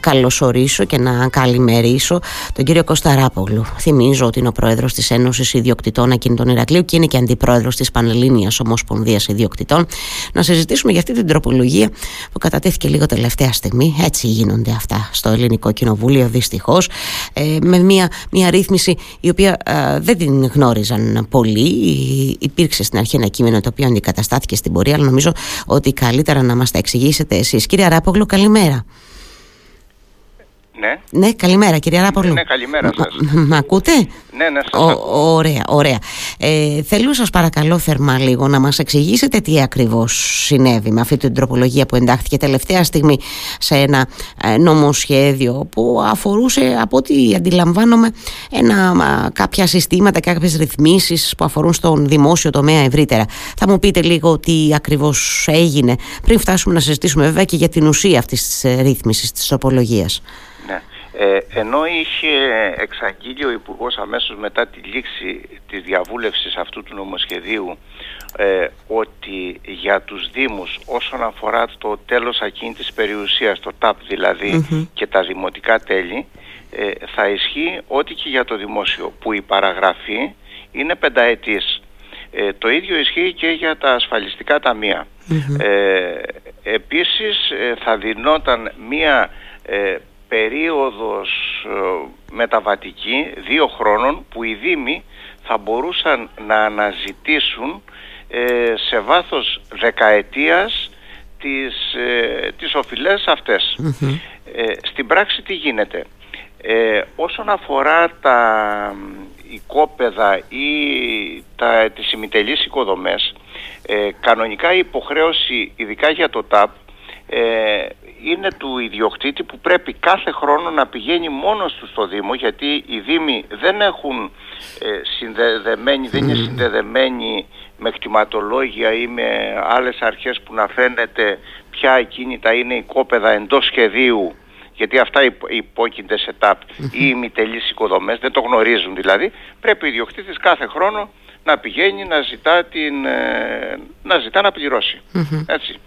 καλωσορίσω και να καλημερίσω τον κύριο Κώστα Ράπογλου. Θυμίζω ότι είναι ο πρόεδρος της Ένωσης Ιδιοκτητών Ακινητών Ηρακλείου και είναι και αντιπρόεδρος της Πανελλήνιας Ομοσπονδίας Ιδιοκτητών. Να συζητήσουμε για αυτή την τροπολογία που κατατέθηκε λίγο τελευταία στιγμή. Έτσι γίνονται αυτά στο Ελληνικό Κοινοβούλιο δυστυχώς. Ε, με μια, μια ρύθμιση η οποία ε, δεν την γνώριζαν πολλοί. Υπήρξε στην αρχή ένα κείμενο το οποίο αντικαταστάθηκε στην πορεία, αλλά νομίζω ότι καλύτερα να μας τα εξηγήσετε εσείς. Κύριε Ράπογλου, καλημέρα. Ναι. Ναι, καλημέρα κύριε Ράπολου. Ναι, καλημέρα σας. Μ' ακούτε; Ναι, ναι, σας ακούω. Ωραία, ωραία. Ε, θέλω σας παρακαλώ θερμά λίγο να μας εξηγήσετε τι ακριβώς συνέβη με αυτή την τροπολογία που εντάχθηκε τελευταία στιγμή σε ένα ε, νομοσχέδιο που αφορούσε από ό,τι αντιλαμβάνομαι ένα, κάποια συστήματα και κάποιες ρυθμίσεις που αφορούν στον δημόσιο τομέα ευρύτερα. Θα μου πείτε λίγο τι ακριβώς έγινε πριν φτάσουμε να συζητήσουμε βέβαια και για την ουσία αυτής της ε, ρύθμισης της τροπολογίας. Ε, ενώ είχε εξαγγείλει ο Υπουργός αμέσως μετά τη λήξη της διαβούλευσης αυτού του νομοσχεδίου ε, ότι για τους Δήμους όσον αφορά το τέλος ακίνητης περιουσίας, το ΤΑΠ δηλαδη και τα δημοτικά τέλη ε, θα ισχύει ό,τι και για το δημόσιο που η παραγραφή είναι πενταετής. Ε, το ίδιο ισχύει και για τα ασφαλιστικά ταμεία. Ε, επίσης ε, θα δινόταν μία περίοδος ε, μεταβατική δύο χρόνων που οι Δήμοι θα μπορούσαν να αναζητήσουν ε, σε βάθος δεκαετίας τις, ε, τις οφειλές στην πράξη τι γίνεται; όσον αφορά τα οικόπεδα ή τα, τις ημιτελείς οικοδομές, κανονικά η υποχρέωση ειδικά για το ΤΑΠ είναι του ιδιοκτήτη που πρέπει κάθε χρόνο να πηγαίνει μόνος του στο Δήμο γιατί οι Δήμοι δεν έχουν ε, συνδεδεμένοι, δεν είναι συνδεδεμένοι με κτηματολόγια ή με άλλες αρχές που να φαίνεται ποια ακίνητα είναι οικόπεδα εντός σχεδίου γιατί αυτά υπόκεινται σε ΤΑΠ ή ημιτελείς οικοδομές, δεν το γνωρίζουν δηλαδή, πρέπει ο ιδιοκτήτης κάθε χρόνο να πηγαίνει να ζητά, την, ε, να, ζητά να πληρώσει. Έτσι,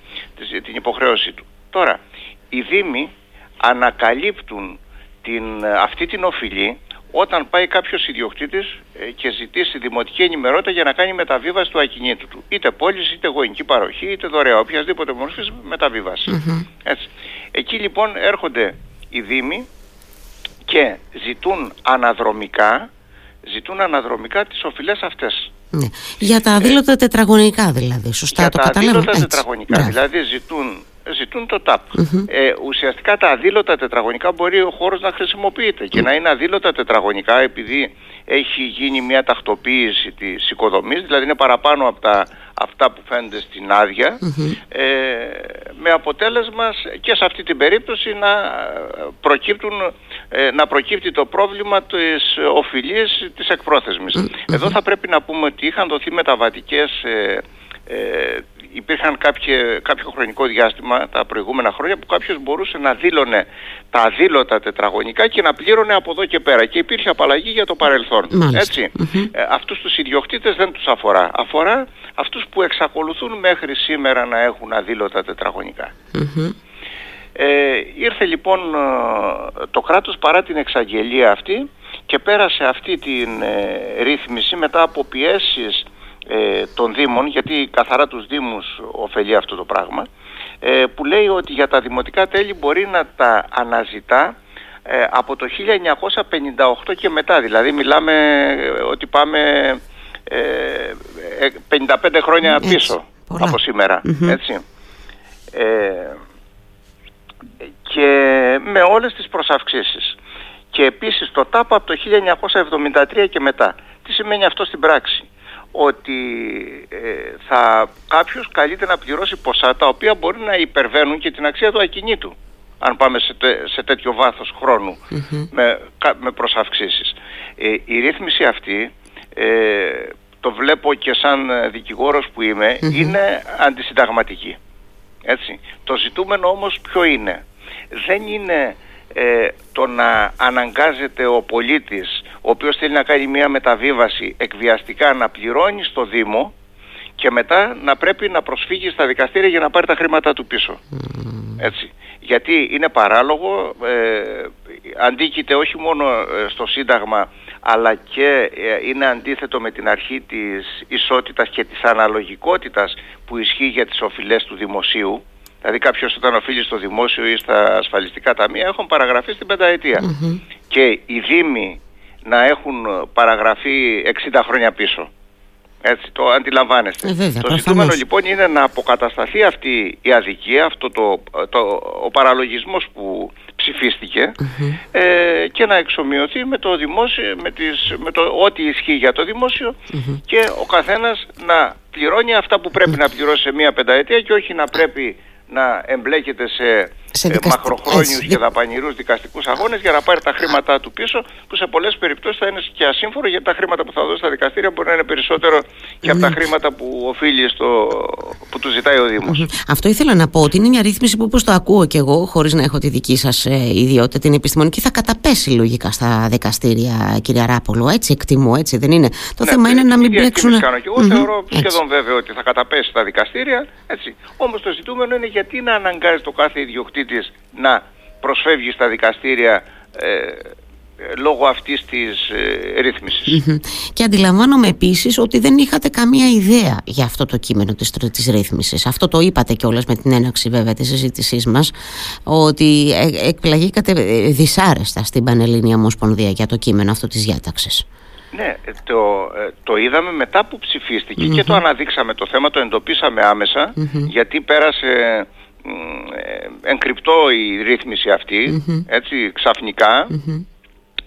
την υποχρέωσή του. Τώρα, οι Δήμοι ανακαλύπτουν την, αυτή την οφειλή όταν πάει κάποιος ιδιοκτήτης ε, και ζητήσει δημοτική ενημερότητα για να κάνει μεταβίβαση του ακινήτου του. Είτε πώληση, είτε γονική παροχή, είτε δωρεά, οποιασδήποτε μορφής Έτσι. Εκεί λοιπόν έρχονται οι Δήμοι και ζητούν αναδρομικά, ζητούν αναδρομικά τις οφειλές αυτές. Ναι. Για τα αδήλωτα τετραγωνικά δηλαδή, σωστά για το τα καταλάβω. Για τα αδήλωτα τετραγωνικά, δηλαδή ζητούν ζητούν το ΤΑΠ. Ε, ουσιαστικά τα αδήλωτα τετραγωνικά μπορεί ο χώρος να χρησιμοποιείται. Και να είναι αδήλωτα τετραγωνικά επειδή έχει γίνει μια τακτοποίηση της οικοδομής, δηλαδή είναι παραπάνω από τα, αυτά που φαίνονται στην άδεια, ε, με αποτέλεσμα και σε αυτή την περίπτωση να, προκύπτουν, ε, να προκύπτει το πρόβλημα της οφειλής της εκπρόθεσμης. Εδώ θα πρέπει να πούμε ότι είχαν δοθεί μεταβατικές ε, ε, υπήρχαν κάποιο, κάποιο χρονικό διάστημα τα προηγούμενα χρόνια που κάποιος μπορούσε να δήλωνε τα αδήλωτα τετραγωνικά και να πλήρωνε από εδώ και πέρα και υπήρχε απαλλαγή για το παρελθόν. Έτσι. Ε, αυτούς τους ιδιοκτήτες δεν τους αφορά. Αφορά αυτούς που εξακολουθούν μέχρι σήμερα να έχουν αδήλωτα Ε, ήρθε λοιπόν ε, το κράτος παρά την εξαγγελία αυτή και πέρασε αυτή την ε, ρύθμιση μετά από πιέσεις ε, των Δήμων, γιατί καθαρά τους Δήμους ωφελεί αυτό το πράγμα, ε, που λέει ότι για τα δημοτικά τέλη μπορεί να τα αναζητά ε, από το 1958 και μετά. Δηλαδή μιλάμε ε, ότι πάμε 55 χρόνια πίσω από Έτσι. και με όλες τις προσαυξήσεις. Και επίσης το ΤΑΠ από το 1973 και μετά. Τι σημαίνει αυτό στην πράξη; Ότι ε, θα κάποιος καλείται να πληρώσει ποσά τα οποία μπορεί να υπερβαίνουν και την αξία του ακινήτου αν πάμε σε, σε τέτοιο βάθος με, με προσαυξήσεις. Ε, η ρύθμιση αυτή ε, το βλέπω και σαν δικηγόρος που ειμαι είναι αντισυνταγματική. Έτσι. Το ζητούμενο όμως ποιο είναι; Δεν είναι ε, το να αναγκάζεται ο πολίτης ο οποίος θέλει να κάνει μια μεταβίβαση εκβιαστικά να πληρώνει στο Δήμο και μετά να πρέπει να προσφύγει στα δικαστήρια για να πάρει τα χρήματα του πίσω. Έτσι. γιατί είναι παράλογο, ε, αντίκειται όχι μόνο ε, στο Σύνταγμα αλλά και ε, είναι αντίθετο με την αρχή της ισότητας και της αναλογικότητας που ισχύει για τις οφειλές του δημοσίου. Δηλαδή κάποιος όταν οφείλει στο δημόσιο ή στα ασφαλιστικά ταμεία έχουν παραγραφεί στην πενταετία. Και οι Δήμοι να έχουν παραγραφεί 60 χρόνια πίσω. Έτσι το αντιλαμβάνεστε. Ε, το ζητούμενο λοιπόν είναι να αποκατασταθεί αυτή η αδικία, αυτό το, το, ο παραλογισμός που ψηφιστηκε ε, και να εξομοιωθεί με το δημόσιο, με, τις, με το ό,τι ισχύει για το δημοσιο και ο καθένας να πληρώνει αυτά που πρέπει να πληρώσει σε μία πενταετία και όχι να πρέπει να εμπλέκεται σε σε ε, μακροχρόνιους και δαπανηρούς δικαστικούς αγώνες για να πάρει τα χρήματά του πίσω που σε πολλές περιπτώσεις θα είναι και ασύμφορο γιατί τα χρήματα που θα δώσει στα δικαστήρια μπορεί να είναι περισσότερο και από τα χρήματα που οφείλει στο, που του ζητάει ο Δήμος. Αυτό ήθελα να πω ότι είναι μια ρύθμιση που όπως το ακούω και εγώ χωρίς να έχω τη δική σας ε, ιδιότητα την επιστημονική θα καταπέσει λογικά στα δικαστήρια κυρία Ράπολο έτσι εκτιμώ έτσι δεν είναι. Το ναι, θέμα είναι να μην μπλέξουν. Κάνω και εγώ θεωρώ σχεδόν βέβαιο ότι θα καταπέσει στα δικαστήρια έτσι. Όμως το ζητούμενο είναι γιατί να αναγκάζει το κάθε ιδιοκτήτη να προσφεύγει στα δικαστήρια ε, λόγω αυτής της ε, ρυθμισης Και αντιλαμβάνομαι επίσης ότι δεν είχατε καμία ιδέα για αυτό το κείμενο της, της ρύθμισης. Αυτό το είπατε κιόλας με την έναξη βέβαια της συζήτησής μας, ότι ε, εκπλαγήκατε ε, δυσάρεστα στην Πανελλήνια Ομοσπονδία για το κείμενο αυτό της διάταξης. Ναι, το, το είδαμε μετά που ψηφιστηκε και το αναδείξαμε το θέμα, το εντοπίσαμε γιατί πέρασε ε, εγκρυπτό η ρύθμιση έτσι ξαφνικά.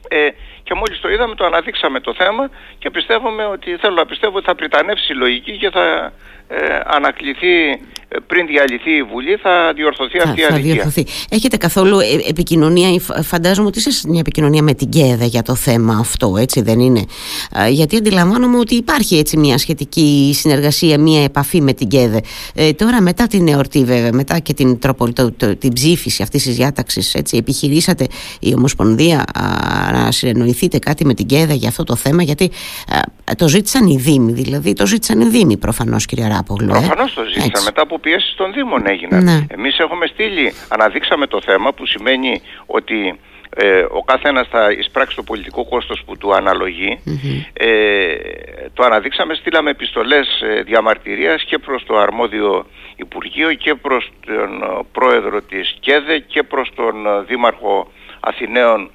Ε, και μόλις το είδαμε το αναδείξαμε το θέμα και πιστεύουμε ότι θέλω να πιστεύω ότι θα πριτανεύσει η λογική και θα ε, ανακληθεί ε, πριν διαλυθεί η Βουλή θα διορθωθεί αυτή η αδικία. Διορθωθεί. Έχετε καθόλου ε, επικοινωνία, φαντάζομαι ότι είστε μια επικοινωνία με την ΚΕΔΕ για το θέμα αυτό, έτσι δεν είναι; Γιατί αντιλαμβάνομαι ότι υπάρχει έτσι μια σχετική συνεργασία, μια επαφή με την ΚΕΔΕ. Ε, τώρα μετά την εορτή βέβαια, μετά και την, τροπο, το, το, την ψήφιση αυτής της διάταξης, έτσι, επιχειρήσατε η Ομοσπονδία να συνεννοηθείτε κάτι με την ΚΕΔΕ για αυτό το θέμα, γιατί το ζήτησαν οι Δήμοι, δηλαδή το ζήτησαν οι Δήμοι προφανώς κυρία Ράπογλου. Ε; Προφανώς το ζήτησαν. Μετά από πιέσει των Δήμων έγιναν. Ναι. Εμείς έχουμε στείλει, αναδείξαμε το θέμα που σημαίνει ότι ε, ο κάθε ένας θα εισπράξει το πολιτικό κόστος που του αναλογει ε, το αναδείξαμε, στείλαμε επιστολές ε, διαμαρτυρίας και προς το αρμόδιο Υπουργείο και προς τον ε, πρόεδρο της ΚΕΔΕ και προς τον Δήμαρχο Αθηναίων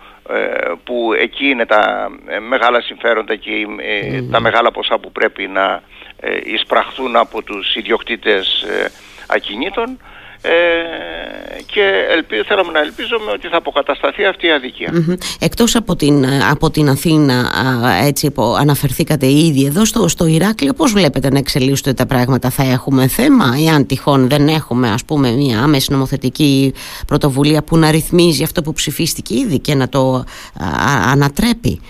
που εκεί είναι τα μεγάλα συμφέροντα και τα μεγάλα ποσά που πρέπει να ε, εισπραχθούν από τους ιδιοκτήτες ε, ακινήτων ε, και ελπίζω, θέλαμε να ελπίζουμε ότι θα αποκατασταθεί αυτή η αδικία. Εκτός από την, από την Αθήνα έτσι που αναφερθήκατε ήδη εδώ στο, στο Ηράκλειο πώς βλέπετε να εξελίσσονται τα πράγματα; Θα έχουμε θέμα εάν τυχόν δεν έχουμε ας πούμε μια άμεση νομοθετική πρωτοβουλία που να ρυθμίζει αυτό που ψηφίστηκε ήδη και να το ανατρέπει;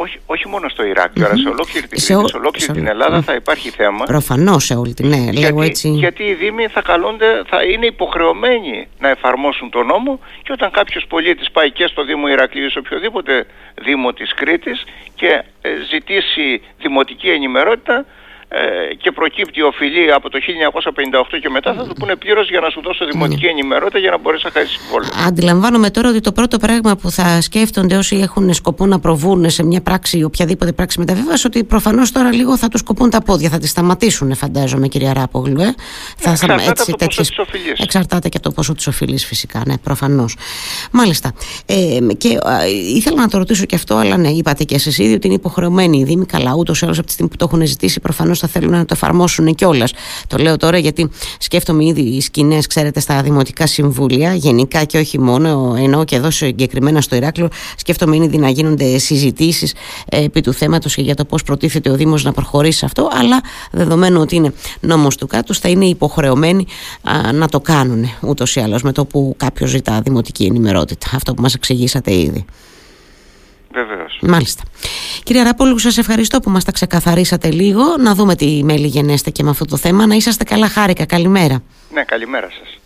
Όχι, όχι μόνο στο Ηράκλειο, mm-hmm. αλλά σε ολόκληρη, την, σε, σε ολόκληρη την Ελλάδα θα υπάρχει θέμα. Προφανώς σε όλη την ναι, γιατί, λέγω έτσι. Γιατί οι Δήμοι θα καλούνται, θα είναι υποχρεωμένοι να εφαρμόσουν τον νόμο και όταν κάποιος πολίτης πάει και στο Δήμο Ηρακλείου ή σε οποιοδήποτε Δήμο της Κρήτης και ε, ζητήσει δημοτική ενημερότητα, ε, και προκύπτει οφειλή από το 1958 και μετά θα του πούνε πλήρως για να σου δώσω δημοτική ναι. ενημερότητα για να μπορέσει να χάσει συμβόλαιο. Αντιλαμβάνομαι τώρα ότι το πρώτο πράγμα που θα σκέφτονται όσοι έχουν σκοπό να προβούν σε μια πράξη, οποιαδήποτε πράξη μεταβίβασης, ότι προφανώς τώρα λίγο θα τους σκοπούν τα πόδια, θα τη σταματήσουν, φαντάζομαι, κυρία Ράπογλου. Ε. Θα εξαρτάται έτσι, από το τέτοιες... ποσό της Εξαρτάται και από το ποσό της οφειλής, φυσικά, ναι, προφανώς. Μάλιστα. Ε, και ε, ήθελα να το ρωτήσω και αυτό, αλλά ναι, είπατε και εσείς ήδη ότι είναι υποχρεωμένοι οι Δήμοι, καλά, ούτως ή άλλως από τη στιγμή που το έχουν ζητήσει, προφανώς θα θέλουν να το εφαρμόσουν κιόλας. Το λέω τώρα γιατί σκέφτομαι ήδη οι σκηνές, ξέρετε, στα δημοτικά συμβούλια, γενικά και όχι μόνο, ενώ και εδώ συγκεκριμένα στο Ηράκλειο, σκέφτομαι ήδη να γίνονται συζητήσεις ε, επί του θέματος και για το πώς προτίθεται ο Δήμος να προχωρήσει σε αυτό, αλλά δεδομένου ότι είναι νόμος του κάτω, θα είναι υποχρεωμένοι α, να το κάνουν ούτως ή άλλως με το που κάποιος ζητά δημοτική ενημερότητα. Αυτό που μας εξηγήσατε ήδη. Βεβαίως. Μάλιστα. Κύριε Ράπολου, σας ευχαριστώ που μας τα ξεκαθαρίσατε λίγο. Να δούμε τι μέλη γενέστε και με αυτό το θέμα. Να είσαστε καλά, χάρηκα. Καλημέρα. Ναι, καλημέρα σας.